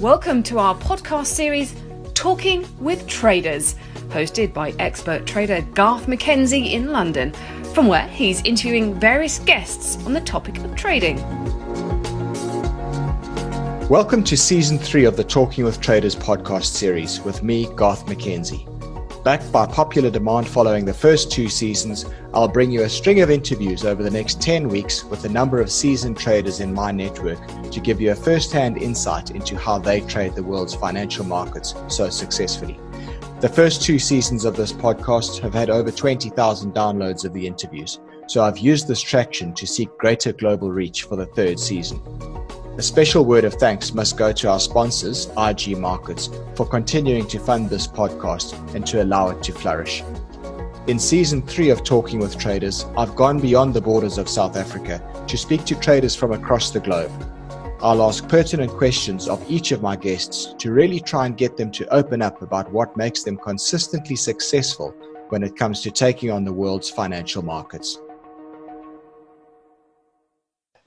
Welcome to our podcast series, Talking with Traders, hosted by expert trader Garth McKenzie in London, from where he's interviewing various guests on the topic of trading. Welcome to season three of the Talking with Traders podcast series with me, Garth McKenzie. Backed by popular demand following the first two seasons, I'll bring you a string of interviews over the next 10 weeks with a number of seasoned traders in my network to give you a first hand insight into how they trade the world's financial markets so successfully. The first two seasons of this podcast have had over 20,000 downloads of the interviews, so I've used this traction to seek greater global reach for the third season. A special word of thanks must go to our sponsors, IG Markets, for continuing to fund this podcast and to allow it to flourish. In season three of Talking with Traders, I've gone beyond the borders of South Africa to speak to traders from across the globe. I'll ask pertinent questions of each of my guests to really try and get them to open up about what makes them consistently successful when it comes to taking on the world's financial markets.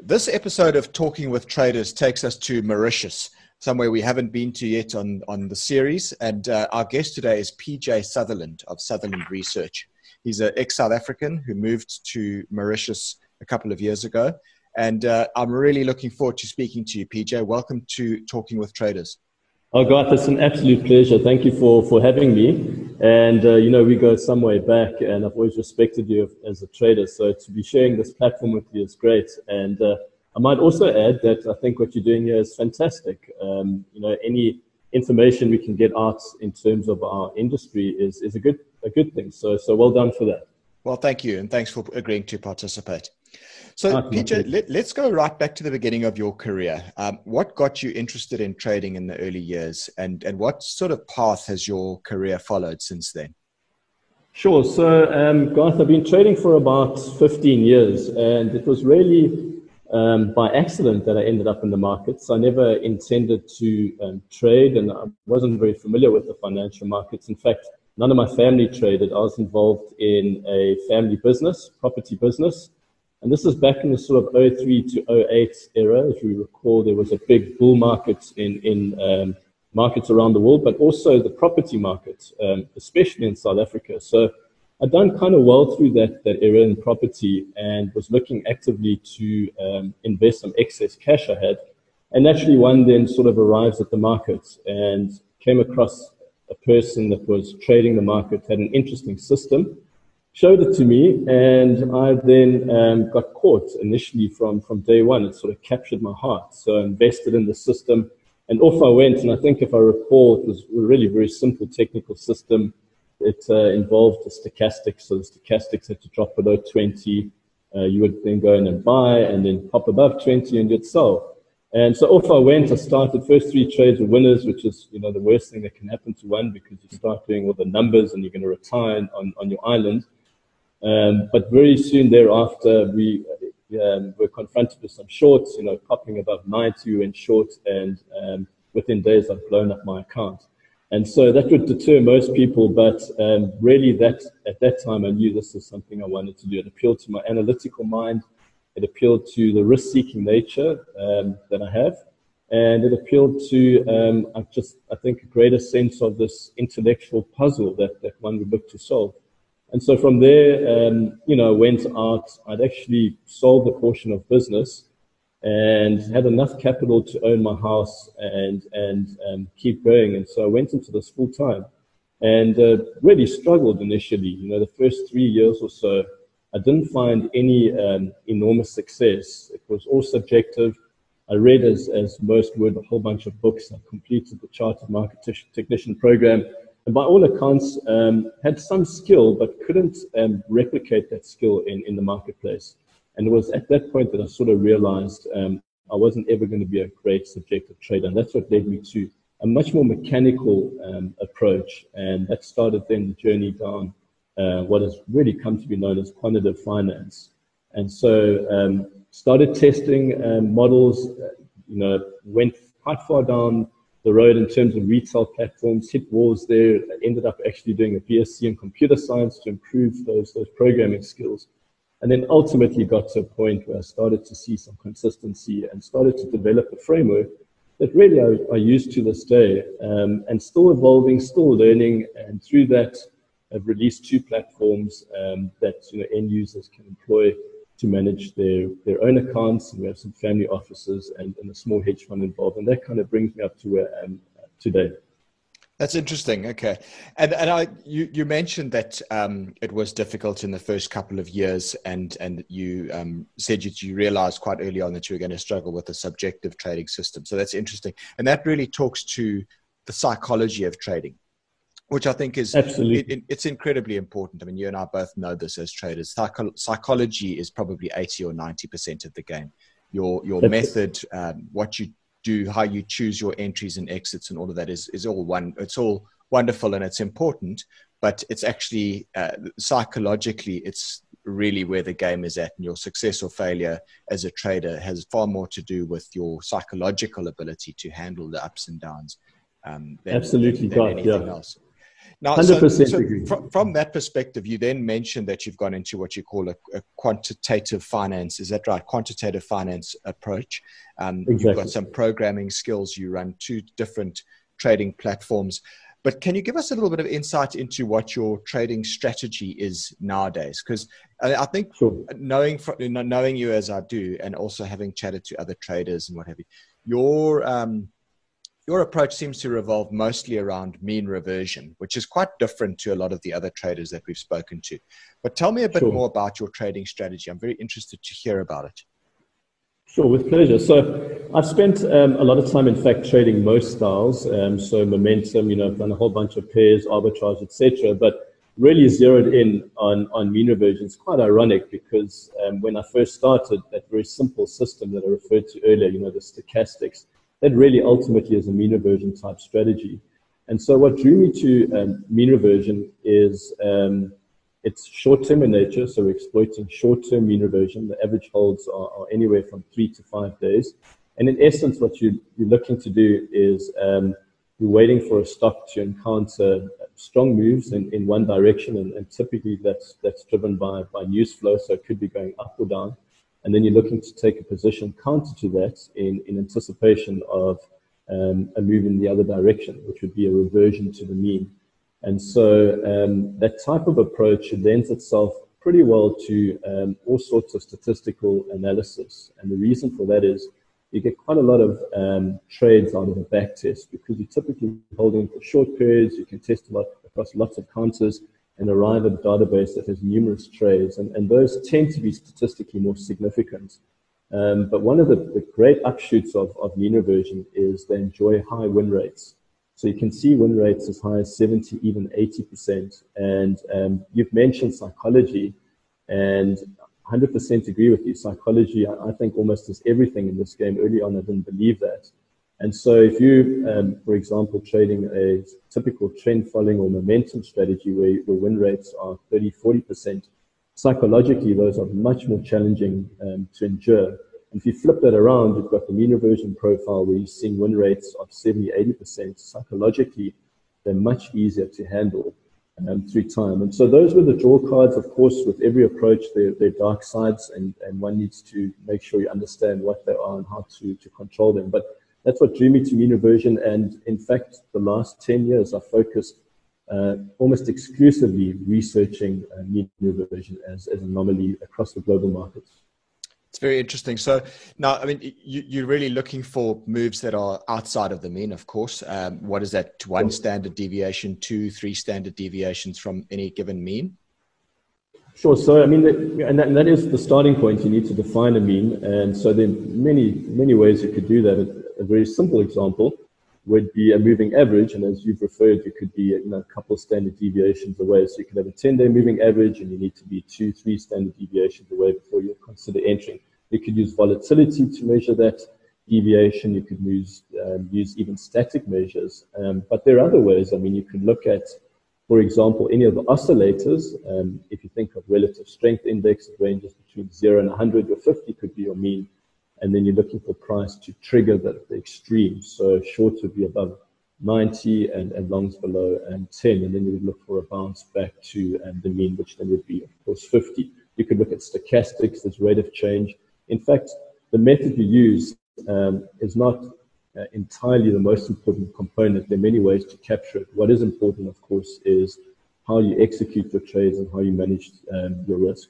This episode of Talking with Traders takes us to Mauritius, somewhere we haven't been to yet on, on the series. And uh, our guest today is PJ Sutherland of Sutherland Research. He's an ex South African who moved to Mauritius a couple of years ago. And uh, I'm really looking forward to speaking to you, PJ. Welcome to Talking with Traders. Oh, God, it's an absolute pleasure. Thank you for, for having me. And, uh, you know, we go some way back, and I've always respected you as a trader. So to be sharing this platform with you is great. And uh, I might also add that I think what you're doing here is fantastic. Um, you know, any information we can get out in terms of our industry is, is a, good, a good thing. So, so well done for that. Well, thank you. And thanks for agreeing to participate. So, PJ, let, us go right back to the beginning of your career. Um, what got you interested in trading in the early years, and, and what sort of path has your career followed since then? Sure. So, um, Garth, I've been trading for about 15 years, and it was really um, by accident that I ended up in the markets. I never intended to um, trade, and I wasn't very familiar with the financial markets. In fact, none of my family traded. I was involved in a family business, property business and this is back in the sort of 03 to 08 era. If you recall, there was a big bull market in, in um, markets around the world, but also the property market, um, especially in South Africa. So I'd done kind of well through that, that era in property and was looking actively to um, invest some excess cash I had. And naturally, one then sort of arrives at the market and came across a person that was trading the market, had an interesting system showed it to me, and I then um, got caught initially from, from day one. It sort of captured my heart. So I invested in the system, and off I went. And I think, if I recall, it was a really very simple technical system. It uh, involved the stochastics. So the stochastics had to drop below 20. Uh, you would then go in and buy, and then pop above 20, and you'd sell. And so off I went. I started first three trades were winners, which is you know the worst thing that can happen to one because you start doing all the numbers and you're going to retire on, on your island. Um, but very soon thereafter, we um, were confronted with some shorts, you know, popping above 90, in shorts, and um, within days I've blown up my account. And so that would deter most people, but um, really that at that time I knew this was something I wanted to do. It appealed to my analytical mind, it appealed to the risk-seeking nature um, that I have, and it appealed to um, I just I think a greater sense of this intellectual puzzle that, that one would look to solve. And so from there, um, you know, went out. I'd actually sold a portion of business and had enough capital to own my house and and um, keep going. And so I went into this full time, and uh, really struggled initially. You know, the first three years or so, I didn't find any um, enormous success. It was all subjective. I read, as as most would, a whole bunch of books. I completed the Chartered Market Technician program and by all accounts, um, had some skill, but couldn't um, replicate that skill in, in the marketplace. And it was at that point that I sort of realized um, I wasn't ever going to be a great subjective trader. And that's what led me to a much more mechanical um, approach. And that started then the journey down uh, what has really come to be known as quantitative finance. And so um, started testing um, models, uh, you know, went quite far down the road in terms of retail platforms, hit walls there, ended up actually doing a BSc in computer science to improve those, those programming skills. And then ultimately got to a point where I started to see some consistency and started to develop a framework that really I, are used to this day um, and still evolving, still learning. And through that, I've released two platforms um, that you know, end users can employ to manage their, their own accounts. And we have some family offices and, and a small hedge fund involved. And that kind of brings me up to where I am today. That's interesting. Okay, and and I you you mentioned that um, it was difficult in the first couple of years, and and you um, said that you realized quite early on that you were going to struggle with a subjective trading system. So that's interesting, and that really talks to the psychology of trading, which I think is absolutely it, it's incredibly important. I mean, you and I both know this as traders. Psycho- psychology is probably eighty or ninety percent of the game. Your your that's method, um, what you do, how you choose your entries and exits, and all of that is is all one. It's all wonderful and it's important, but it's actually uh, psychologically, it's really where the game is at, and your success or failure as a trader has far more to do with your psychological ability to handle the ups and downs. Um, than, Absolutely, than, than anything yeah. else. Now, 100% so, so agree. From, from, that perspective, you then mentioned that you've gone into what you call a, a quantitative finance. Is that right? Quantitative finance approach. Um, exactly. You've got some programming skills. You run two different trading platforms. But can you give us a little bit of insight into what your trading strategy is nowadays? Because I think sure. knowing knowing you as I do, and also having chatted to other traders and what have you, your um, your approach seems to revolve mostly around mean reversion, which is quite different to a lot of the other traders that we've spoken to. But tell me a bit sure. more about your trading strategy. I'm very interested to hear about it. Sure, with pleasure. So I've spent um, a lot of time, in fact, trading most styles. Um, so momentum, you know, I've done a whole bunch of pairs, arbitrage, etc. But really zeroed in on, on mean reversion. It's quite ironic because um, when I first started, that very simple system that I referred to earlier, you know, the stochastics, that really ultimately is a mean reversion type strategy. And so what drew me to um, mean reversion is um, it's short-term in nature, so we're exploiting short-term mean reversion. The average holds are, are, anywhere from three to five days. And in essence, what you, are looking to do is um, you're waiting for a stock to encounter strong moves in, in one direction, and, and typically that's, that's driven by, by news flow, so it could be going up or down and then you're looking to take a position counter to that in, in anticipation of um, a move in the other direction, which would be a reversion to the mean. And so um, that type of approach lends itself pretty well to um, all sorts of statistical analysis. And the reason for that is you get quite a lot of um, trades out of a back test because you're typically holding for short periods, you can test a lot across lots of counters, and arrive at a database that has numerous trades, and, and those tend to be statistically more significant. Um, but one of the, the great upshoots of, of mean reversion is they enjoy high win rates. So you can see win rates as high as 70, even 80%. And um, you've mentioned psychology, and 100% agree with you. Psychology, I, I think, almost is everything in this game. Early on, I didn't believe that. And so if you, um, for example, trading a typical trend following or momentum strategy where, where win rates are 30, 40%, psychologically, those are much more challenging um, to endure. And if you flip that around, you've got the mean reversion profile where you're seeing win rates of 70, 80%. Psychologically, they're much easier to handle um, through time. And so those were the draw cards. Of course, with every approach, there are dark sides, and, and one needs to make sure you understand what they are and how to, to control them. But that's what drew me to mean reversion. And in fact, the last 10 years, I focused uh, almost exclusively researching uh, mean reversion as, as an anomaly across the global markets. It's very interesting. So now, I mean, you, are really looking for moves that are outside of the mean, of course. Um, what is that? One standard deviation, two, three standard deviations from any given mean? Sure. So, I mean, and that, and that is the starting point. You need to define a mean. And so there are many, many ways you could do that. A very simple example would be a moving average. And as you've referred, you could be you know, a couple standard deviations away. So you could have a 10 day moving average and you need to be two, three standard deviations away before you consider entering. You could use volatility to measure that deviation. You could use, um, use even static measures. Um, but there are other ways. I mean, you could look at for example, any of the oscillators, um, if you think of relative strength index, it ranges between 0 and 100, or 50 could be your mean. And then you're looking for price to trigger the, the extreme. So shorts would be above 90 and, and longs below and 10. And then you would look for a bounce back to um, the mean, which then would be, of course, 50. You could look at stochastics, this rate of change. In fact, the method you use um, is not uh, entirely the most important component. There are many ways to capture it. What is important, of course, is how you execute your trades and how you manage um, your risk.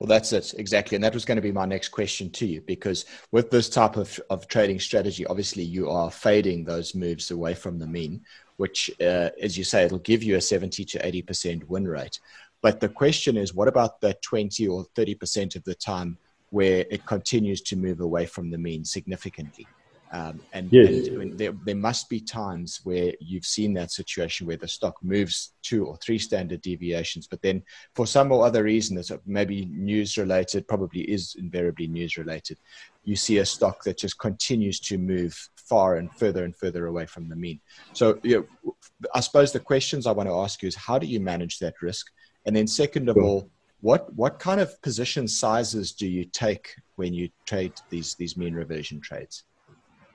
Well, that's it exactly, and that was going to be my next question to you because with this type of, of trading strategy, obviously you are fading those moves away from the mean, which, uh, as you say, it'll give you a seventy to eighty percent win rate. But the question is, what about that twenty or thirty percent of the time where it continues to move away from the mean significantly? Um, and, yes. and there, there, must be times where you've seen that situation where the stock moves two or three standard deviations, but then for some or other reason, it's maybe news related, probably is invariably news related. You see a stock that just continues to move far and further and further away from the mean. So, you know, I suppose the questions I want to ask you is how do you manage that risk? And then, second of all, what what kind of position sizes do you take when you trade these these mean reversion trades?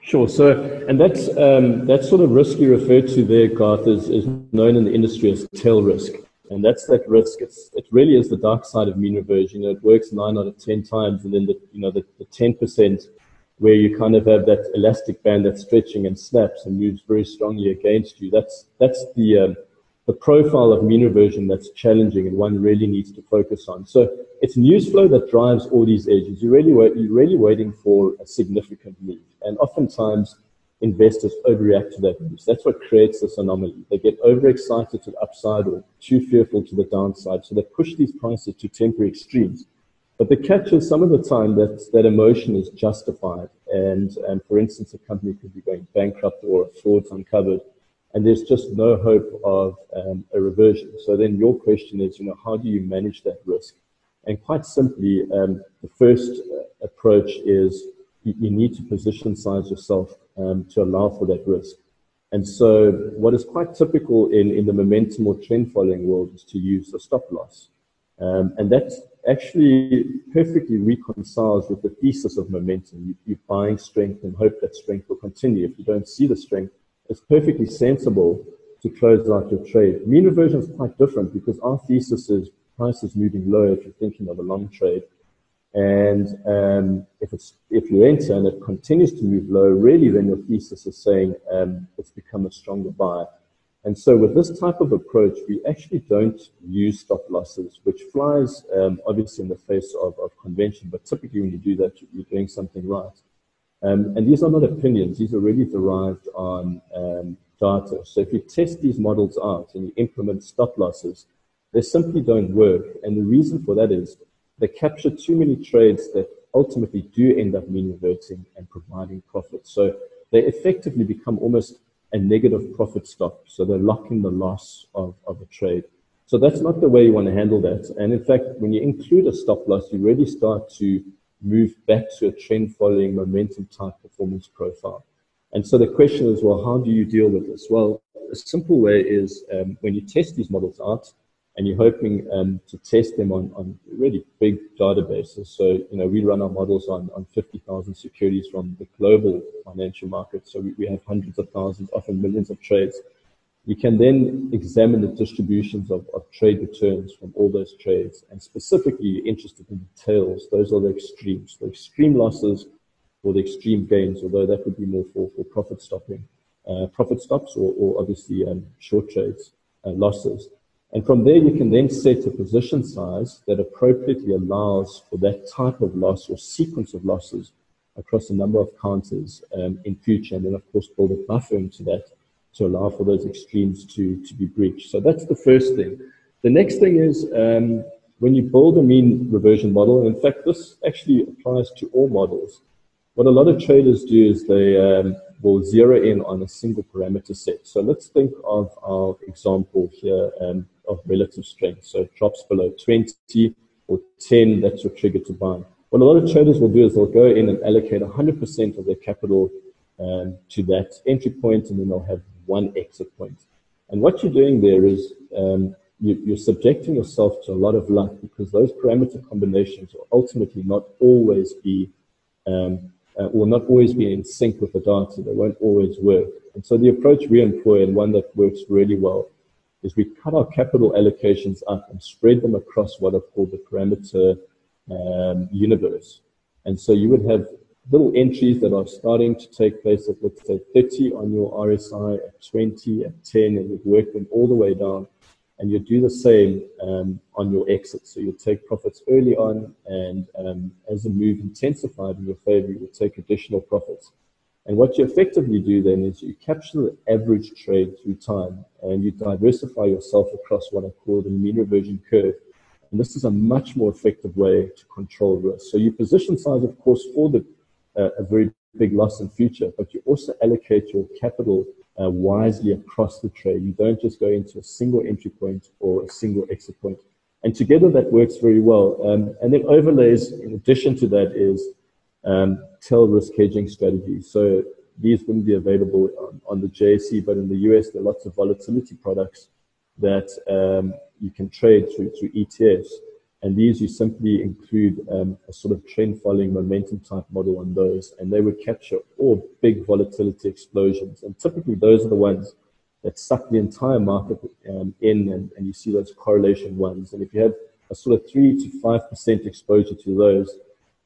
Sure. So, and that's um, that sort of risk you referred to there, Garth, is, is known in the industry as tail risk, and that's that risk. It's, it really is the dark side of mean reversion. You know, it works nine out of ten times, and then the you know the ten percent where you kind of have that elastic band that's stretching and snaps and moves very strongly against you. That's that's the um, the profile of mean reversion that's challenging and one really needs to focus on. So it's news flow that drives all these edges. You're really, you're really waiting for a significant move. And oftentimes investors overreact to that news. That's what creates this anomaly. They get overexcited to the upside or too fearful to the downside. So they push these prices to temporary extremes. But the catch is some of the time that that emotion is justified. And, and for instance, a company could be going bankrupt or a fraud's uncovered and there's just no hope of um, a reversion. So then your question is, you know, how do you manage that risk? And quite simply, um, the first uh, approach is you, you, need to position size yourself um, to allow for that risk. And so what is quite typical in, in the momentum or trend following world is to use a stop loss. Um, and that actually perfectly reconciles with the thesis of momentum. You, you're buying strength and hope that strength will continue. If you don't see the strength, it's perfectly sensible to close out your trade. Mean reversion is quite different because our thesis is price is moving low if you're thinking of a long trade. And um, if it's if you enter and it continues to move low, really then your thesis is saying um, it's become a stronger buy. And so with this type of approach, we actually don't use stop losses, which flies um, obviously in the face of, of convention. But typically when you do that, you're doing something right. Um, and these are not opinions, these are really derived on um, data. So if you test these models out and you implement stop losses, they simply don't work. And the reason for that is they capture too many trades that ultimately do end up mean reverting and providing profit. So they effectively become almost a negative profit stop. So they're locking the loss of, of a trade. So that's not the way you want to handle that. And in fact, when you include a stop loss, you really start to move back to a trend following momentum type performance profile. And so the question is, well, how do you deal with this? Well, a simple way is um, when you test these models out and you're hoping um, to test them on, on really big databases. So, you know, we run our models on, on 50,000 securities from the global financial market. So we, we have hundreds of thousands, often millions of trades. You can then examine the distributions of, of trade returns from all those trades. And specifically, you're interested in the tails. Those are the extremes. The extreme losses or the extreme gains, although that would be more for, for profit stopping, uh, profit stops or, or obviously um, short trades uh, losses. And from there, you can then set a position size that appropriately allows for that type of loss or sequence of losses across a number of counters um, in future. And then, of course, build a buffer into that to allow for those extremes to, to be breached. So that's the first thing. The next thing is um, when you build a mean reversion model, and in fact, this actually applies to all models. What a lot of traders do is they um, will zero in on a single parameter set. So let's think of our example here um, of relative strength. So it drops below 20 or 10, that's your trigger to buy. What a lot of traders will do is they'll go in and allocate 100% of their capital um, to that entry point, and then they'll have one exit point. And what you're doing there is um, you, are subjecting yourself to a lot of luck because those parameter combinations will ultimately not always be, um, uh, will not always be in sync with the data. They won't always work. And so the approach we employ, and one that works really well, is we cut our capital allocations up and spread them across what are called the parameter um, universe. And so you would have little entries that are starting to take place at, let's say, 30 on your RSI, at 20, at 10, and you've worked them all the way down. And you do the same um, on your exit. So you take profits early on, and um, as the move intensified in your favor, you will take additional profits. And what you effectively do then is you capture the average trade through time, and you diversify yourself across what I call the mean reversion curve. And this is a much more effective way to control risk. So you position size, of course, for the a very big loss in future, but you also allocate your capital uh, wisely across the trade. You don't just go into a single entry point or a single exit point. And together that works very well. Um, and then overlays, in addition to that, is um, tail risk hedging strategies. So these wouldn't be available on, on, the JSE, but in the US, there are lots of volatility products that um, you can trade through, through ETFs. And these you simply include um, a sort of trend following momentum type model on those, and they would capture all big volatility explosions. And typically, those are the ones that suck the entire market um, in, and, and you see those correlation ones. And if you have a sort of 3 to 5% exposure to those,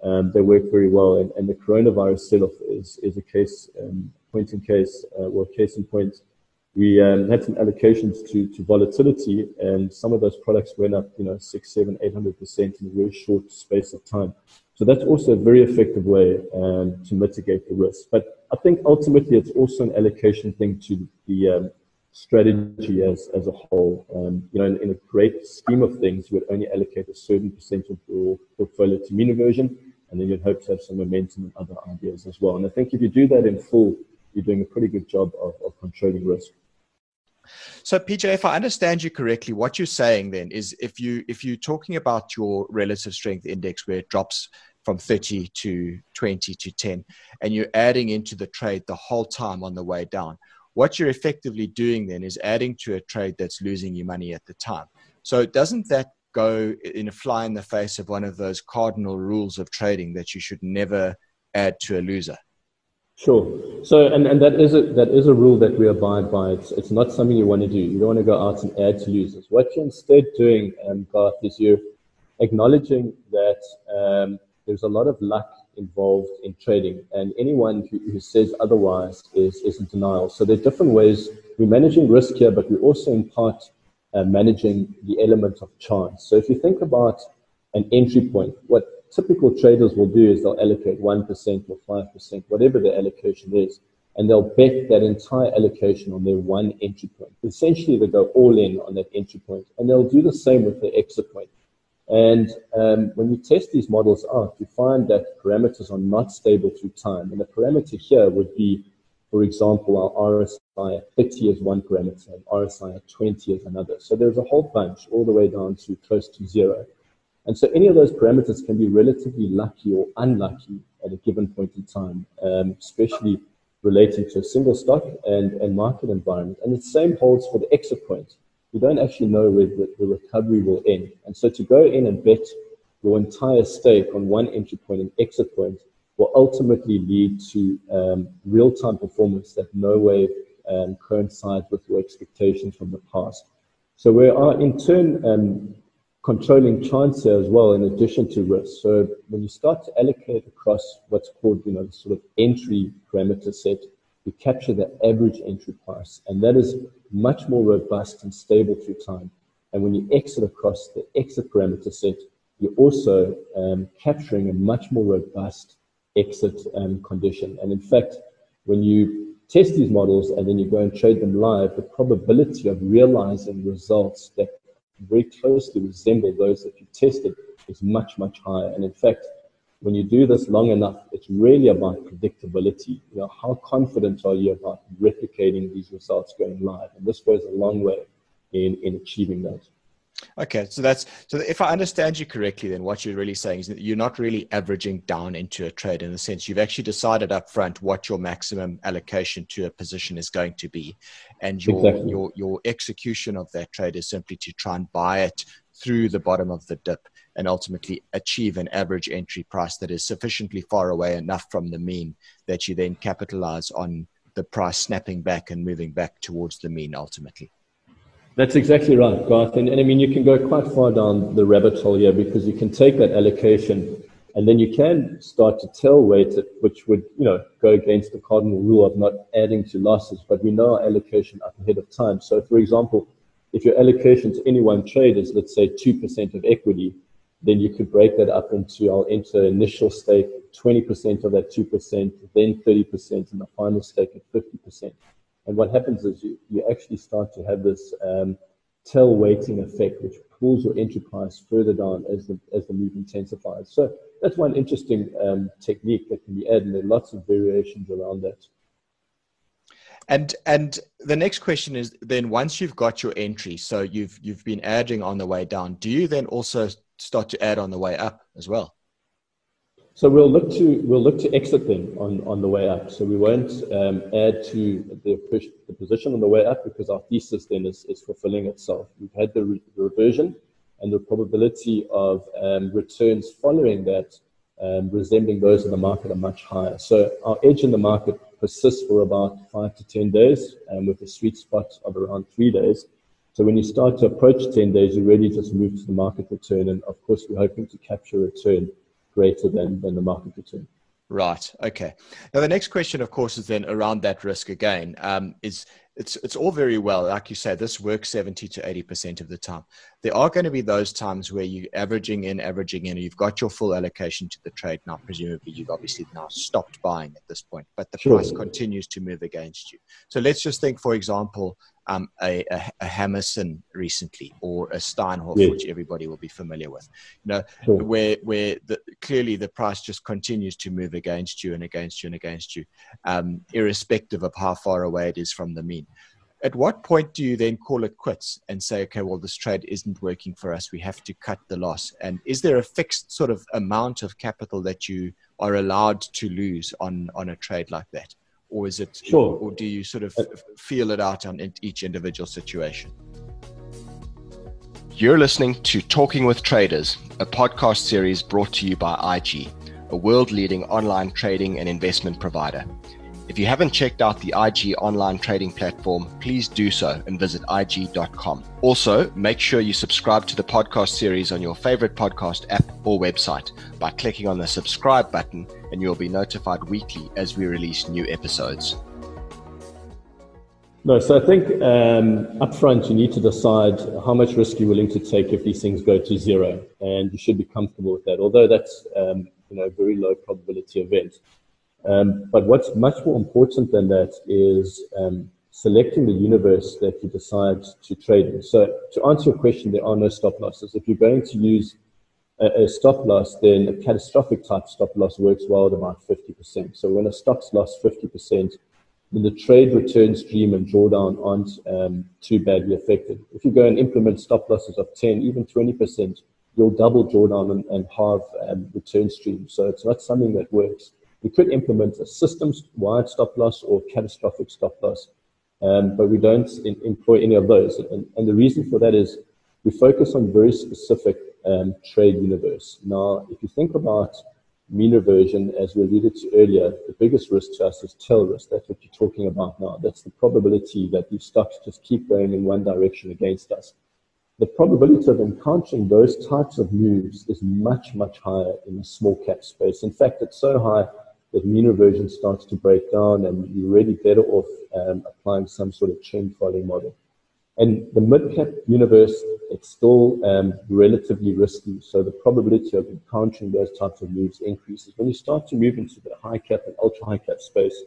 um, they work very well. And, and the coronavirus sell off is, is a case, um, point in case, uh, well, case in point we um, had some allocations to, to volatility, and some of those products went up, you know, six, seven, eight hundred percent in a very short space of time. So that's also a very effective way um, to mitigate the risk. But I think ultimately it's also an allocation thing to the um, strategy as, as a whole. Um, you know, in, in, a great scheme of things, you would only allocate a certain percent of your portfolio to mean reversion, and then you'd hope to have some momentum in other ideas as well. And I think if you do that in full, you're doing a pretty good job of, of controlling risk. So PJ, if I understand you correctly, what you're saying then is if you if you're talking about your relative strength index where it drops from 30 to 20 to 10 and you're adding into the trade the whole time on the way down, what you're effectively doing then is adding to a trade that's losing you money at the time. So doesn't that go in a fly in the face of one of those cardinal rules of trading that you should never add to a loser? Sure. So, and, and that is a that is a rule that we abide by. It's it's not something you want to do. You don't want to go out and add to losers. What you're instead doing, um, Garth, is you're acknowledging that um, there's a lot of luck involved in trading, and anyone who, who says otherwise is is in denial. So there are different ways we're managing risk here, but we're also in part uh, managing the element of chance. So if you think about an entry point, what typical traders will do is they'll allocate 1% or 5%, whatever the allocation is, and they'll bet that entire allocation on their one entry point. Essentially, they go all in on that entry point, and they'll do the same with their exit point. And um, when you test these models out, you find that parameters are not stable through time. And the parameter here would be, for example, our RSI at 30 is one parameter, and RSI at 20 is another. So there's a whole bunch all the way down to close to zero. And so any of those parameters can be relatively lucky or unlucky at a given point in time, um, especially relating to a single stock and, and market environment. And the same holds for the exit point. You don't actually know where the, the recovery will end. And so to go in and bet your entire stake on one entry point and exit point will ultimately lead to um, real-time performance that no way um, coincides with your expectations from the past. So we are in turn um, controlling chance as well, in addition to risk. So when you start to allocate across what's called, you know, the sort of entry parameter set, you capture the average entry price, and that is much more robust and stable through time. And when you exit across the exit parameter set, you're also um, capturing a much more robust exit um, condition. And in fact, when you test these models and then you go and trade them live, the probability of realizing results that very closely resemble those that you tested is much, much higher. And in fact, when you do this long enough, it's really about predictability. You know, how confident are you about replicating these results going live? And this goes a long way in, in achieving that. Okay, so that's so if I understand you correctly, then what you're really saying is that you're not really averaging down into a trade in the sense you've actually decided up front what your maximum allocation to a position is going to be, and your exactly. your your execution of that trade is simply to try and buy it through the bottom of the dip and ultimately achieve an average entry price that is sufficiently far away enough from the mean that you then capitalize on the price snapping back and moving back towards the mean ultimately. That's exactly right, Garth. And, and, I mean, you can go quite far down the rabbit hole here because you can take that allocation And then you can start to tail weight which would, you know, go against the cardinal rule of not adding to losses, but we know our allocation up ahead of time. So for example, if your allocation to any one trade is, let's say, 2% of equity, then you could break that up into, I'll enter initial stake, 20% of that 2%, then 30%, and the final stake at 50%. And what happens is you, you actually start to have this um, tail weighting effect, which pulls your entry price further down as the, as the move intensifies. So that's one interesting um, technique that can be added, and there are lots of variations around that. And and the next question is then once you've got your entry, so you've you've been adding on the way down, do you then also start to add on the way up as well? So we'll look to we'll look to exit them on, on the way up. So we won't um, add to the, the position on the way up because our thesis then is, is fulfilling itself. We've had the, re- the reversion and the probability of um, returns following that um, resembling those in the market are much higher. So our edge in the market persists for about five to 10 days um, with a sweet spot of around three days. So when you start to approach 10 days, you really just move to the market return. And of course, we're hoping to capture return greater than, than the market return. Right. Okay. Now the next question, of course, is then around that risk again. Um, is it's it's all very well, like you say, this works seventy to eighty percent of the time. There are going to be those times where you're averaging in, averaging in, and you've got your full allocation to the trade. Now, presumably, you've obviously now stopped buying at this point, but the sure. price continues to move against you. So let's just think, for example, um, a, a, a, Hammerson recently or a Steinhoff, yes. which everybody will be familiar with. You know, sure. where where the, clearly the price just continues to move against you and against you and against you, um, irrespective of how far away it is from the mean. At what point do you then call it quits and say, okay, well, this trade isn't working for us. We have to cut the loss. And is there a fixed sort of amount of capital that you are allowed to lose on on a trade like that? or is it sure. or do you sort of uh, feel it out on each individual situation you're listening to talking with traders a podcast series brought to you by ig a world leading online trading and investment provider if you haven't checked out the IG online trading platform, please do so and visit IG.com. Also, make sure you subscribe to the podcast series on your favorite podcast app or website by clicking on the subscribe button, and you'll be notified weekly as we release new episodes. No, so I think um, upfront you need to decide how much risk you're willing to take if these things go to zero, and you should be comfortable with that. Although that's um, you know a very low probability event. Um, but what's much more important than that is um, selecting the universe that you decide to trade in. So to answer your question, there are no stop losses. If you're going to use a, a stop loss, then a catastrophic type stop loss works well at about 50%. So when a stock's lost 50%, then the trade return stream and drawdown aren't um, too badly affected. If you go and implement stop losses of 10, even 20%, you'll double drawdown and, and halve um, return stream. So it's not something that works. We could implement a systems-wide stop loss or catastrophic stop loss, um, but we don't in, employ any of those. And, and, the reason for that is we focus on very specific um, trade universe. Now, if you think about mean reversion, as we alluded to earlier, the biggest risk to us is tail risk. That's what you're talking about now. That's the probability that these stocks just keep going in one direction against us the probability of encountering those types of moves is much, much higher in the small cap space. In fact, it's so high that mean reversion starts to break down and you're really better off um, applying some sort of trend following model. And the mid cap universe, it's still um, relatively risky. So the probability of encountering those types of moves increases. When you start to move into the high cap and ultra high cap space,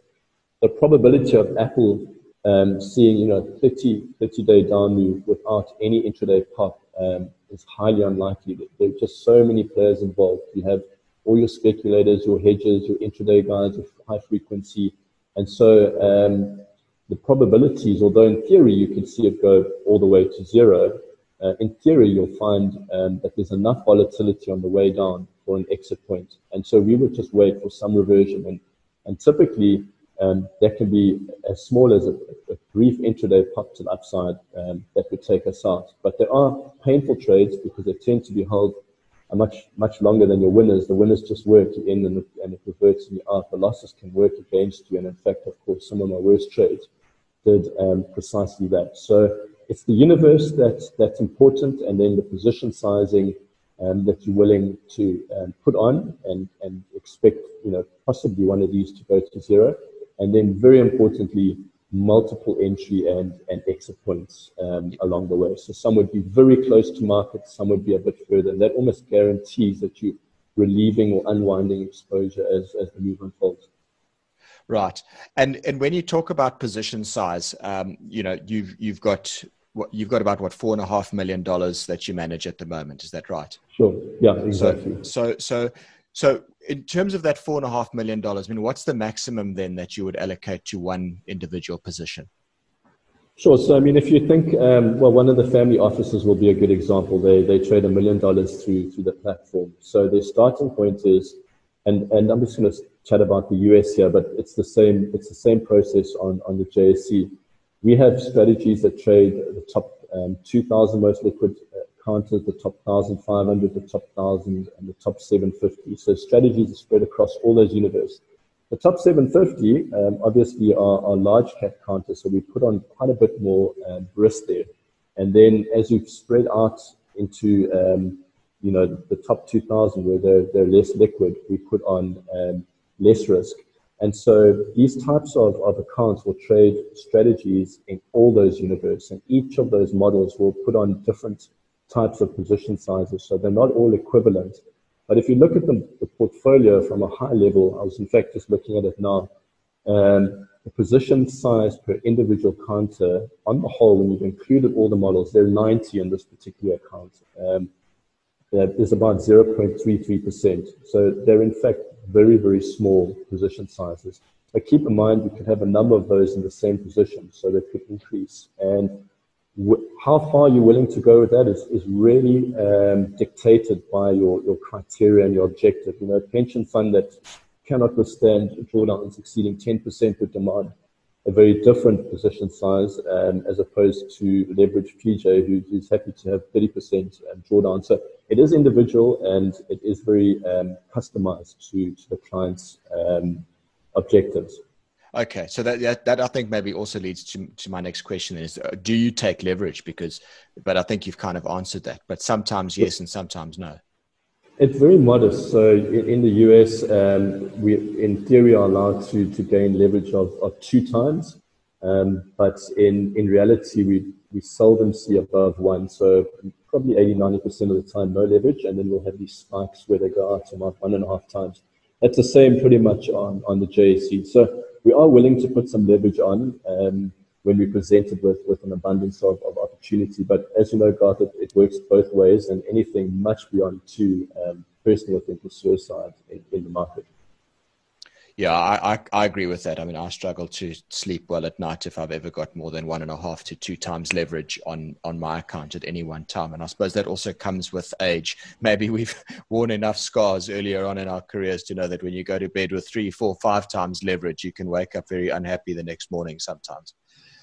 the probability of Apple um, seeing, you know, 30, 30 day down move without any intraday pop um, is highly unlikely. There are just so many players involved. You have all your speculators, your hedges, your intraday guys with high frequency. And so um, the probabilities, although in theory you can see it go all the way to zero, uh, in theory you'll find um, that there's enough volatility on the way down for an exit point. And so we would just wait for some reversion. And, and typically um, that can be as small as a, a brief intraday pop to the upside um, that would take us out. But there are painful trades because they tend to be held much much longer than your winners. The winners just work in and, and it reverts you out. The losses can work against you. And in fact, of course, some of my worst trades did um, precisely that. So it's the universe that's that's important, and then the position sizing um, that you're willing to um, put on and, and expect, you know, possibly one of these to go to zero. And then very importantly, multiple entry and, and exit points um, along the way. So some would be very close to market, some would be a bit further. And that almost guarantees that you're relieving or unwinding exposure as, as the move unfolds. Right. And and when you talk about position size, um, you know, you've you've got what you've got about what four and a half million dollars that you manage at the moment. Is that right? Sure. Yeah, exactly. So so so so in terms of that four and a half million dollars, I mean, what's the maximum then that you would allocate to one individual position? Sure. So, I mean, if you think, um, well, one of the family offices will be a good example. They they trade a million dollars through through the platform. So their starting point is, and and I'm just going to chat about the US here, but it's the same. It's the same process on on the JSE. We have strategies that trade the top um, 2,000 most liquid counters, the top 1,500, the top 1,000, and the top 750. So strategies are spread across all those universes. The top 750 um, obviously are, are, large cap counters, so we put on quite a bit more um, risk there. And then as you spread out into um, you know the top 2,000 where they're, they're less liquid, we put on um, less risk. And so these types of, of accounts will trade strategies in all those universes, and each of those models will put on different types of position sizes. So they're not all equivalent. But if you look at the, the portfolio from a high level, I was in fact just looking at it now, um, the position size per individual counter on the whole, when you've included all the models, they're 90 in this particular account. Um, there's about 0.33%. So they're in fact very, very small position sizes. But keep in mind, you could have a number of those in the same position, so they could increase. And how far you're willing to go with that is, is really um, dictated by your, your criteria and your objective. You know, a pension fund that cannot withstand drawdowns exceeding 10% of demand, a very different position size um, as opposed to leverage PJ, who, who's happy to have 30% um, drawdown. So it is individual and it is very um, customized to, to the client's um, objectives. Okay, so that, that, that I think maybe also leads to to my next question is uh, do you take leverage because but I think you've kind of answered that but sometimes yes and sometimes no. It's very modest. So in, in the US, um, we in theory are allowed to to gain leverage of, of two times, um, but in in reality we we seldom see above one. So probably 80 90 percent of the time no leverage, and then we'll have these spikes where they go out to about one and a half times. That's the same pretty much on on the JSE. So we are willing to put some leverage on um, when we're presented with, with an abundance of, of opportunity. But as you know, Garth, it, it, works both ways, and anything much beyond two, um, personally, I think, is suicide in, in the market. Yeah, I, I, I, agree with that. I mean, I struggle to sleep well at night if I've ever got more than one and a half to two times leverage on, on my account at any one time. And I suppose that also comes with age. Maybe we've worn enough scars earlier on in our careers to know that when you go to bed with three, four, five times leverage, you can wake up very unhappy the next morning sometimes.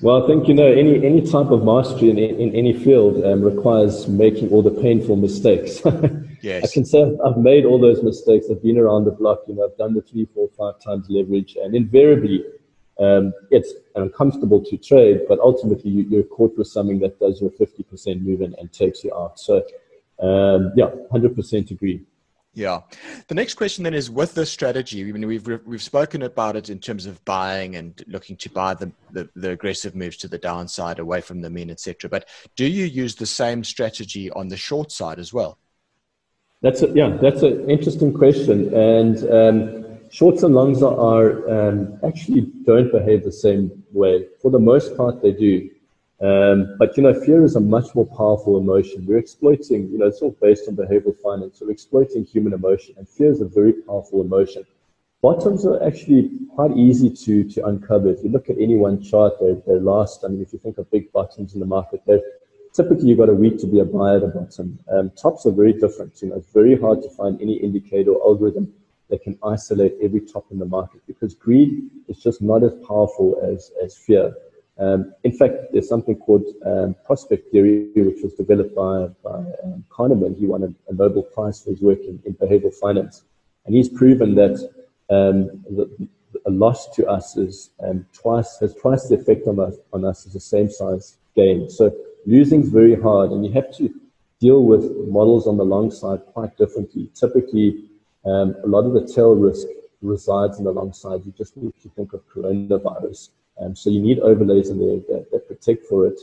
Well, I think you know any any type of mastery in in any field um, requires making all the painful mistakes. yes, I can say I've made all those mistakes. I've been around the block. You know, I've done the three, four, five times leverage, and invariably, um, it's uncomfortable to trade. But ultimately, you, are caught with something that does your fifty percent move and, and takes you out. So, um, yeah, hundred percent agree. Yeah. The next question then is with this strategy, I mean, we've, we've spoken about it in terms of buying and looking to buy the, the, the aggressive moves to the downside away from the mean, etc. But do you use the same strategy on the short side as well? That's a, yeah, that's an interesting question. And um, shorts and longs are um, actually don't behave the same way. For the most part, they do. Um, but you know, fear is a much more powerful emotion. We're exploiting, you know, it's all based on behavioral finance. We're exploiting human emotion, and fear is a very powerful emotion. Bottoms are actually quite easy to to uncover. If you look at any one chart, they're, they're last. I mean, if you think of big bottoms in the market, they're typically you've got a week to be a buyer at the bottom. Um, tops are very different. You know, it's very hard to find any indicator or algorithm that can isolate every top in the market because greed is just not as powerful as as fear. Um, in fact, there's something called um, prospect theory, which was developed by, by um, Kahneman. He won a, a, Nobel Prize for his work in, in behavioral finance. And he's proven that um, the, a loss to us is um, twice, has twice the effect on us, on us as the same size gain. So losing is very hard, and you have to deal with models on the long side quite differently. Typically, um, a lot of the tail risk resides in the long side. You just need to think of coronavirus. Um, so you need overlays in there that, that protect for it.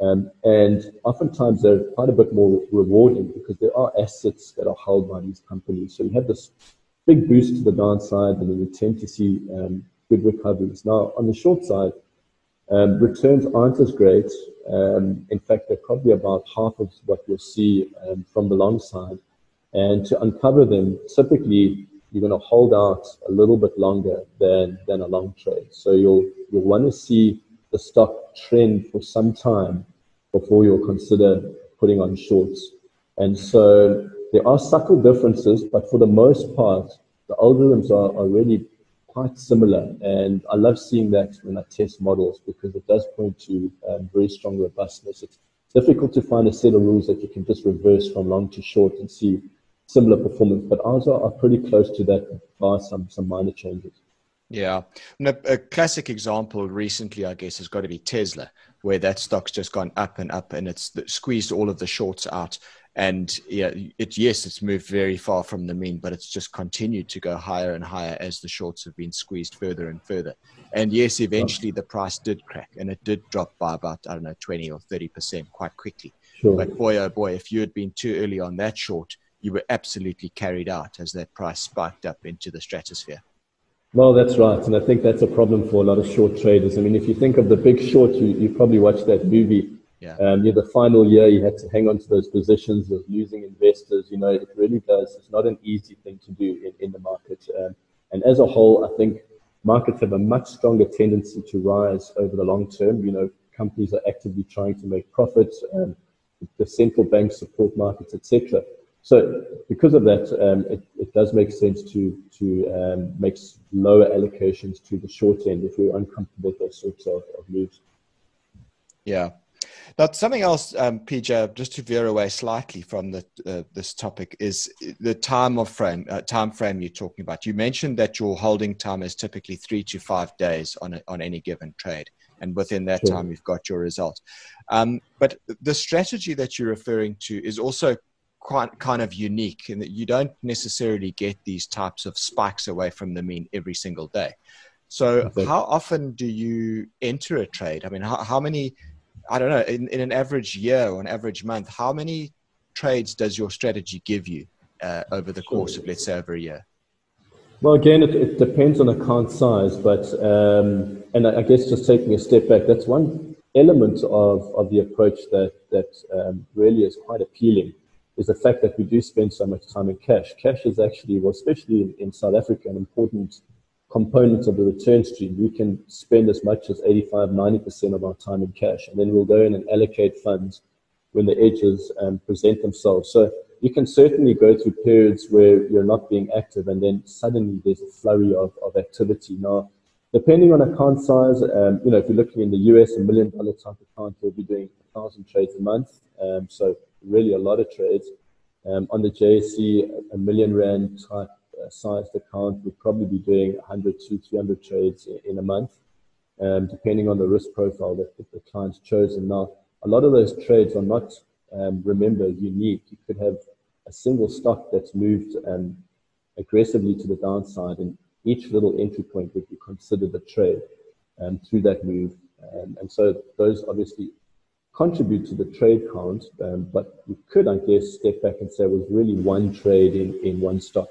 Um, and oftentimes they're quite a bit more rewarding because there are assets that are held by these companies. So you have this big boost to the downside and then you tend to see um, good recoveries. Now, on the short side, um, returns aren't as great. Um, in fact, they're probably about half of what you'll see um, from the long side. And to uncover them, typically you're going to hold out a little bit longer than, than a long trade. So you'll, you'll want to see the stock trend for some time before you'll consider putting on shorts. And so there are subtle differences, but for the most part, the algorithms are, are really quite similar. And I love seeing that when I test models because it does point to um, very strong robustness. It's difficult to find a set of rules that you can just reverse from long to short and see similar performance, but ours are, pretty close to that by some, some minor changes. Yeah. A, a, classic example recently, I guess, has got to be Tesla, where that stock's just gone up and up and it's squeezed all of the shorts out. And yeah, it, yes, it's moved very far from the mean, but it's just continued to go higher and higher as the shorts have been squeezed further and further. And yes, eventually the price did crack and it did drop by about, I don't know, 20 or 30% quite quickly. Sure. But boy, oh boy, if you had been too early on that short, you were absolutely carried out as that price spiked up into the stratosphere. Well, that's right. And I think that's a problem for a lot of short traders. I mean, if you think of the big short, you, you probably watched that movie. Yeah. Um, yeah, the final year, you had to hang on to those positions of losing investors. You know, it really does. It's not an easy thing to do in, in the market. Um, and as a whole, I think markets have a much stronger tendency to rise over the long term. You know, companies are actively trying to make profits. Um, the central banks support markets, etc. So because of that, um, it, it, does make sense to to um, make lower allocations to the short end if we're uncomfortable with those sorts of, of moves. Yeah. Now, something else, um, PJ, just to veer away slightly from the, uh, this topic, is the time of frame. Uh, time frame you're talking about. You mentioned that your holding time is typically three to five days on a, on any given trade, and within that sure. time, you've got your result. Um, but the strategy that you're referring to is also quite kind of unique in that you don't necessarily get these types of spikes away from the mean every single day. So, how often do you enter a trade? I mean, how, how many, I don't know, in, in an average year or an average month, how many trades does your strategy give you uh, over the course of, let's say, over a year? Well, again, it, it depends on account size, but, um, and I, I guess just taking a step back, that's one element of, of the approach that, that um, really is quite appealing is the fact that we do spend so much time in cash. Cash is actually, well, especially in, in South Africa, an important component of the return stream. We can spend as much as 85, 90% of our time in cash, and then we'll go in and allocate funds when the edges um, present themselves. So you can certainly go through periods where you're not being active, and then suddenly there's a flurry of, of activity. Now, depending on account size, um, you know, if you're looking in the US, a million dollar type account, you'll be doing a thousand trades a month. Um, so really a lot of trades. Um, on the JSE, a million rand type sized account would probably be doing 100 to 300 trades in a month, um, depending on the risk profile that the client's chosen. Now, a lot of those trades are not, um, remember, unique. You could have a single stock that's moved um, aggressively to the downside, and each little entry point would be considered a trade um, through that move. Um, and so those obviously contribute to the trade count, um, but we could, I guess, step back and say it was really one trade in, in one stock.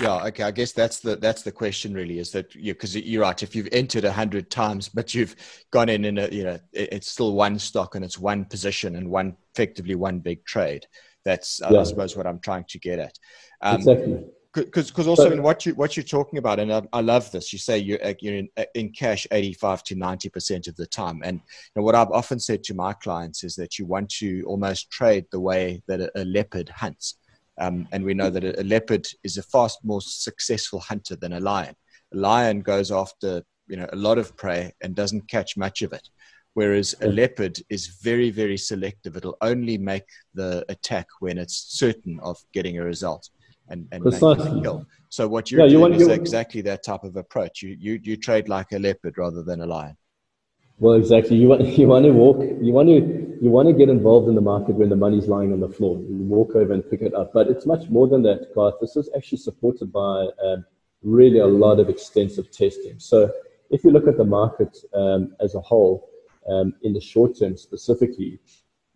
Yeah, okay. I guess that's the that's the question really is that you because you're right. If you've entered a hundred times, but you've gone in in a you know it's still one stock and it's one position and one effectively one big trade. That's yeah. I suppose what I'm trying to get at. Um, exactly because because also but, what you what you're talking about, and I, I love this. You say you're uh, you're in, uh, in cash 85 to 90 percent of the time, and you know, what I've often said to my clients is that you want to almost trade the way that a, a leopard hunts, um, and we know that a, a leopard is a fast more successful hunter than a lion. A lion goes after you know a lot of prey and doesn't catch much of it whereas a leopard is very very selective it'll only make the attack when it's certain of getting a result and, and kill. So what you're yeah, doing you want, is exactly that type of approach. You, you, you trade like a leopard rather than a lion. Well, exactly. You want you want to walk. You want to you want to get involved in the market when the money's lying on the floor. You walk over and pick it up. But it's much more than that, Garth. This is actually supported by um, really a lot of extensive testing. So if you look at the market um, as a whole, um, in the short term specifically,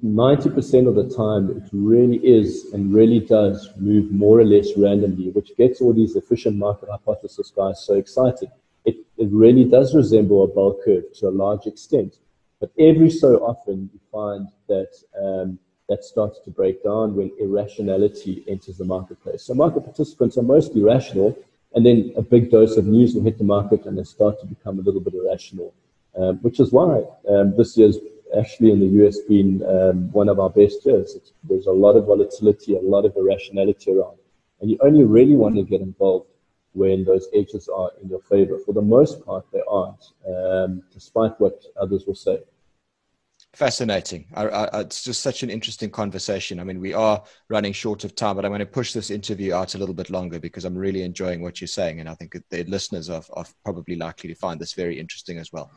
90% of the time it really is and really does move more or less randomly, which gets all these efficient market hypothesis guys so excited. It, it really does resemble a bell curve to a large extent. But every so often you find that um, that starts to break down when irrationality enters the marketplace. So market participants are mostly rational, and then a big dose of news will hit the market and they start to become a little bit irrational, um, which is why um, this year's actually in the US been um, one of our best years. It's, there's a lot of volatility, a lot of irrationality around. And you only really want to get involved when those edges are in your favor. For the most part, they aren't, um, despite what others will say. Fascinating. I, I, it's just such an interesting conversation. I mean, we are running short of time, but I'm going to push this interview out a little bit longer because I'm really enjoying what you're saying. And I think the listeners are, are probably likely to find this very interesting as well.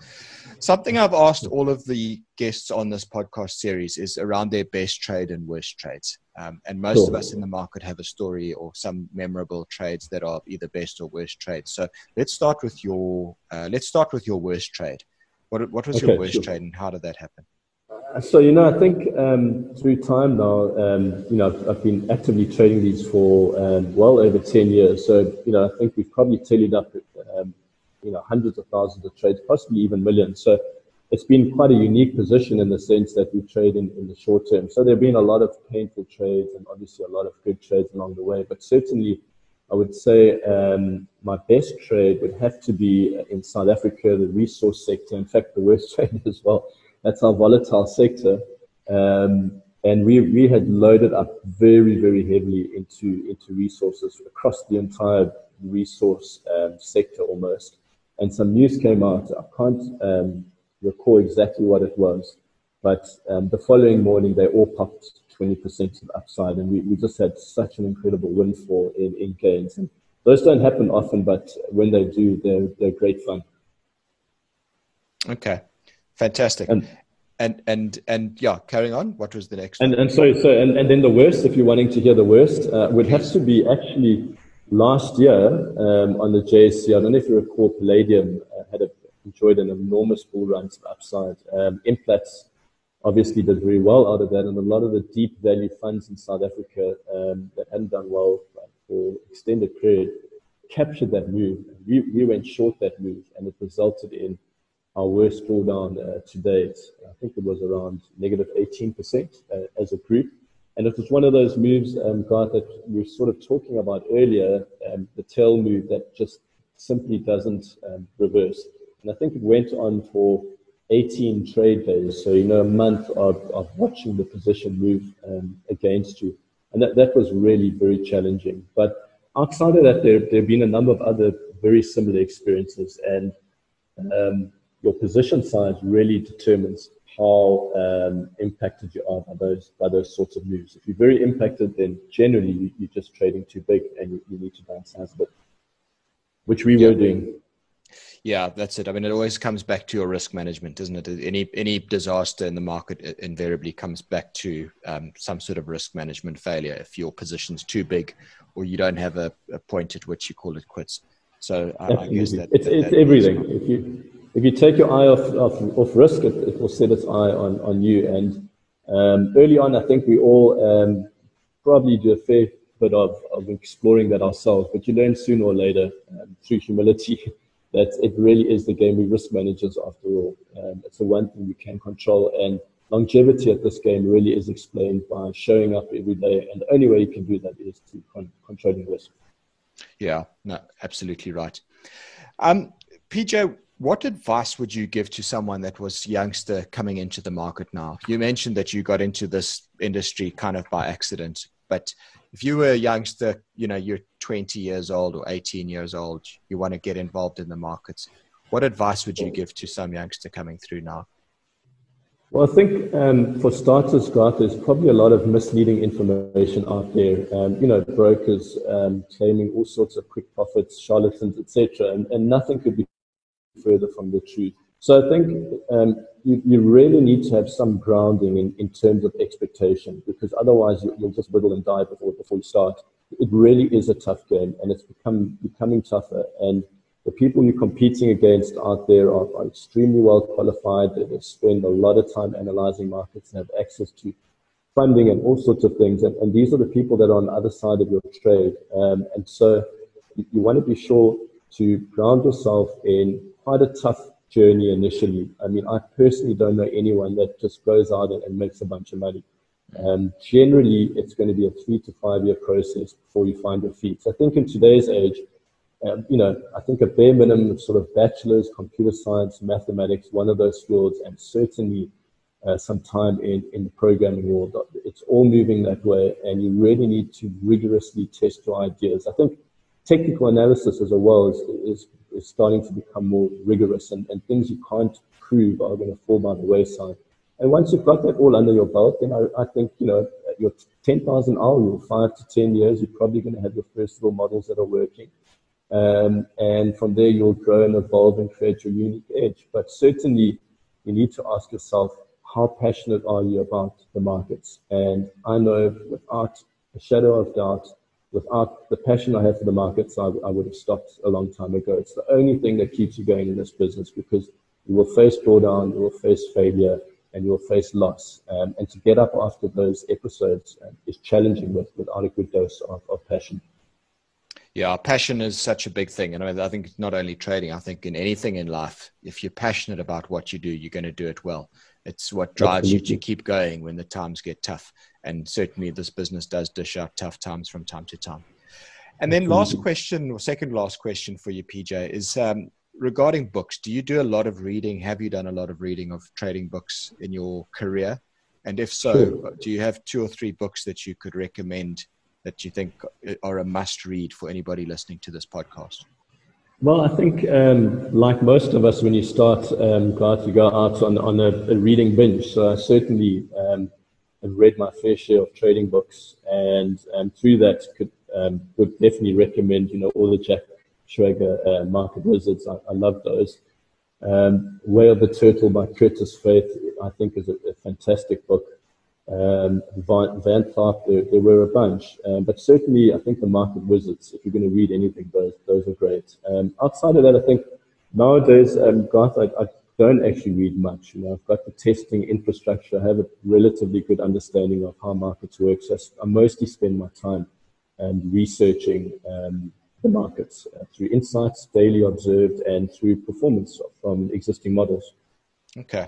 Something I've asked all of the guests on this podcast series is around their best trade and worst trades. Um, and most of us in the market have a story or some memorable trades that are either best or worst trades. So let's start with your uh, let's start with your worst trade. What, what was okay, your worst sure. trade and how did that happen? So, you know, I think um, through time now, um, you know, I've, I've, been actively trading these for um, well over 10 years. So, you know, I think we've probably tallied up, um, you know, hundreds of thousands of trades, possibly even millions. So it's been quite a unique position in the sense that we trade in, in the short term. So there have been a lot of painful trades and obviously a lot of good trades along the way. But certainly, I would say um, my best trade would have to be in South Africa, the resource sector. In fact, the worst trade as well that's our volatile sector. Um, and we, we had loaded up very, very heavily into, into resources across the entire resource um, sector almost. And some news came out. I can't um, recall exactly what it was, but um, the following morning they all popped 20% of upside, and we, we just had such an incredible windfall in, in gains. And those don't happen often, but when they do, they're, they're great fun. Okay. Fantastic. And, and and and yeah, carrying on. What was the next? And and so so and, and then the worst, if you're wanting to hear the worst, uh, would have to be actually last year um, on the JSE. I don't know if you recall, Palladium uh, had a, enjoyed an enormous bull run to upside. Um, Implats obviously did very well out of that, and a lot of the deep value funds in South Africa um, that hadn't done well for extended period captured that move. We we went short that move, and it resulted in our worst drawdown uh, to date. I think it was around negative 18% uh, as a group. And it was one of those moves, um, that we were sort of talking about earlier, um, the tail move that just simply doesn't um, reverse. And I think it went on for 18 trade days. So, you know, a month of, of watching the position move um, against you. And that, that was really very challenging. But outside of that, there, there have been a number of other very similar experiences. And um, your position size really determines how um, impacted you are by those by those sorts of moves. If you're very impacted, then generally you, are just trading too big and you, you need to downsize a bit, which we yeah. were doing. Yeah, that's it. I mean, it always comes back to your risk management, doesn't it? Any any disaster in the market invariably comes back to um, some sort of risk management failure. If your position's too big, or you don't have a, a point at which you call it quits. So I, I guess that it's, that, it's that everything. If you if you take your eye off, off, off risk, it, it, will set its eye on, on you. And um, early on, I think we all um, probably do a fair bit of, of exploring that ourselves, but you learn sooner or later um, through humility that it really is the game we risk managers after all. Um, it's the one thing we can control. And longevity at this game really is explained by showing up every day. And the only way you can do that is to con- controlling risk. Yeah, no, absolutely right. Um, PJ, what advice would you give to someone that was youngster coming into the market now? You mentioned that you got into this industry kind of by accident, but if you were a youngster, you know, you're 20 years old or 18 years old, you want to get involved in the markets. What advice would you give to some youngster coming through now? Well, I think um, for starters, Garth, there's probably a lot of misleading information out there. Um, you know, brokers um, claiming all sorts of quick profits, charlatans, etc., and, and nothing could be further from the truth. So I think um, you, you really need to have some grounding in, in terms of expectation because otherwise you, will just whittle and die before, before you start. It really is a tough game and it's become becoming tougher. And the people you're competing against out there are, are extremely well qualified. They spend a lot of time analyzing markets and have access to funding and all sorts of things. And, and these are the people that are on the other side of your trade. Um, and so you, you want to be sure to ground yourself in quite a tough journey initially. I mean, I personally don't know anyone that just goes out and, makes a bunch of money. Um, generally, it's going to be a three to five year process before you find your feet. So I think in today's age, um, you know, I think a bare minimum sort of bachelor's, computer science, mathematics, one of those fields, and certainly uh, some time in, in the programming world. It's all moving that way, and you really need to rigorously test your ideas. I think technical analysis as well is, is, is starting to become more rigorous, and, and things you can't prove are going to fall by the wayside. And once you've got that all under your belt, then I, I think, you know, your 10,000 hour rule, five to 10 years, you're probably going to have your first little models that are working. Um, and from there, you'll grow and evolve and create your unique edge. But certainly, you need to ask yourself, how passionate are you about the markets? And I know without a shadow of doubt, without the passion I have for the markets, I, I would have stopped a long time ago. It's the only thing that keeps you going in this business because you will face drawdown, you will face failure, and you will face loss. Um, and to get up after those episodes uh, is challenging with, without a good dose of, of passion. Yeah, passion is such a big thing. And I, mean, I think it's not only trading, I think in anything in life, if you're passionate about what you do, you're going to do it well. It's what drives Absolutely. you to keep going when the times get tough. And certainly this business does dish out tough times from time to time. And then last question or second last question for you, PJ, is um, regarding books. Do you do a lot of reading? Have you done a lot of reading of trading books in your career? And if so, sure. do you have two or three books that you could recommend that you think are a must read for anybody listening to this podcast? Well, I think, um, like most of us, when you start, um, to go out on, on a, a reading binge. So I certainly um, have read my fair share of trading books, and um, through that, could um, would definitely recommend, you know, all the Jack Schwager uh, Market Wizards. I, I love those. Um, Way of the Turtle by Curtis Faith, I think, is a, a fantastic book um, Van, Van Tharp, there, were a bunch. Um, but certainly, I think the market wizards, if you're going to read anything, those, those are great. Um, outside of that, I think nowadays, um, I, I, don't actually read much. You know, I've got the testing infrastructure. I have a relatively good understanding of how markets work. So I mostly spend my time um, researching um, the markets uh, through insights, daily observed, and through performance from existing models. Okay.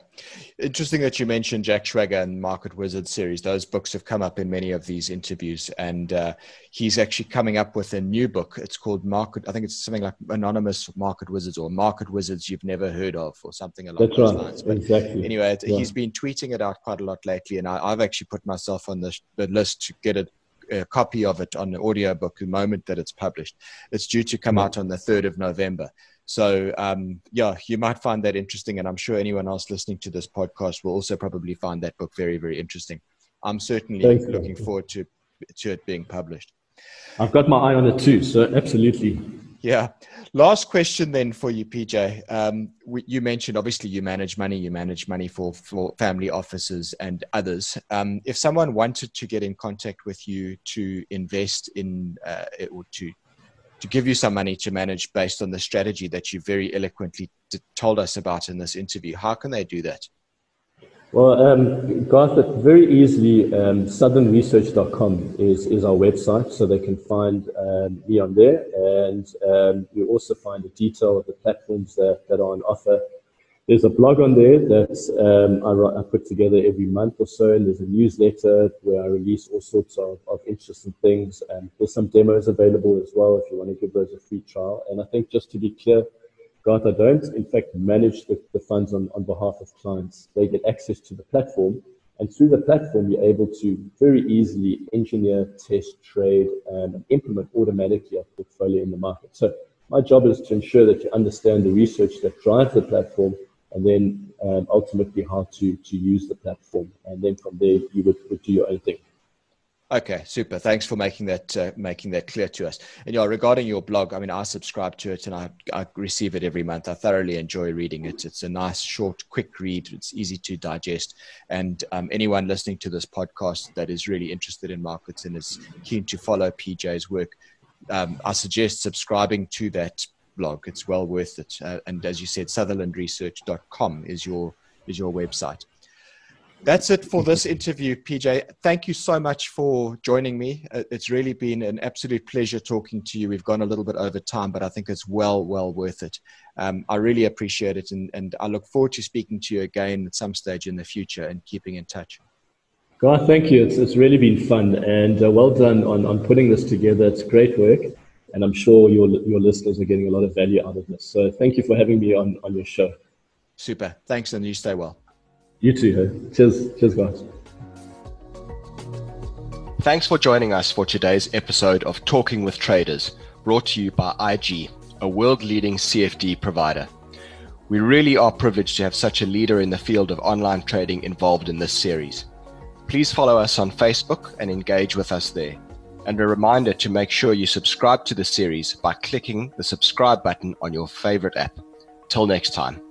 Interesting that you mentioned Jack Schwager and Market Wizard series. Those books have come up in many of these interviews. And uh, he's actually coming up with a new book. It's called Market, I think it's something like Anonymous Market Wizards or Market Wizards You've Never Heard of or something along That's those right. lines. But exactly. anyway, yeah. he's been tweeting it out quite a lot lately. And I, have actually put myself on the, the list to get it a copy of it on the audiobook the moment that it's published. It's due to come out on the 3rd of November. So, um, yeah, you might find that interesting. And I'm sure anyone else listening to this podcast will also probably find that book very, very interesting. I'm certainly Thanks, looking forward to, to it being published. I've got my eye on it too. So, absolutely. Yeah. Last question then for you, PJ. Um, we, you mentioned obviously you manage money, you manage money for, for family offices and others. Um, if someone wanted to get in contact with you to invest in uh, or to to give you some money to manage based on the strategy that you very eloquently t- told us about in this interview. How can they do that? Well, um, Garth, very easily, um, sutherlandresearch.com is, is our website, so they can find um, me on there. And um, you also find the detail of the platforms that, that are on offer there's a blog on there that um, I, I, put together every month or so, and there's a newsletter where I release all sorts of, of interesting things. And there's some demos available as well if you want to give those a free trial. And I think just to be clear, Garth, I don't in fact manage the, the funds on, on behalf of clients. They get access to the platform, and through the platform, you're able to very easily engineer, test, trade, and implement automatically a portfolio in the market. So my job is to ensure that you understand the research that drives the platform and then um, ultimately how to, to use the platform. And then from there, you would, would do your own thing. Okay, super. Thanks for making that uh, making that clear to us. And yeah, regarding your blog, I mean, I subscribe to it and I, I receive it every month. I thoroughly enjoy reading it. It's a nice, short, quick read. It's easy to digest. And um, anyone listening to this podcast that is really interested in markets and is keen to follow PJ's work, um, I suggest subscribing to that blog. It's well worth it. Uh, and as you said, sutherlandresearch.com is your is your website. That's it for this interview, PJ. Thank you so much for joining me. Uh, it's really been an absolute pleasure talking to you. We've gone a little bit over time, but I think it's well, well worth it. Um, I really appreciate it, and, and I look forward to speaking to you again at some stage in the future and keeping in touch. Garth, thank you. It's, it's really been fun, and uh, well done on, on putting this together. It's great work, and I'm sure your, your listeners are getting a lot of value out of this. So thank you for having me on, on your show. Super. Thanks, and you stay well. You too. Hey. Cheers. Cheers, guys. Thanks for joining us for today's episode of Talking with Traders, brought to you by IG, a world leading CFD provider. We really are privileged to have such a leader in the field of online trading involved in this series. Please follow us on Facebook and engage with us there. And a reminder to make sure you subscribe to the series by clicking the subscribe button on your favorite app. Till next time.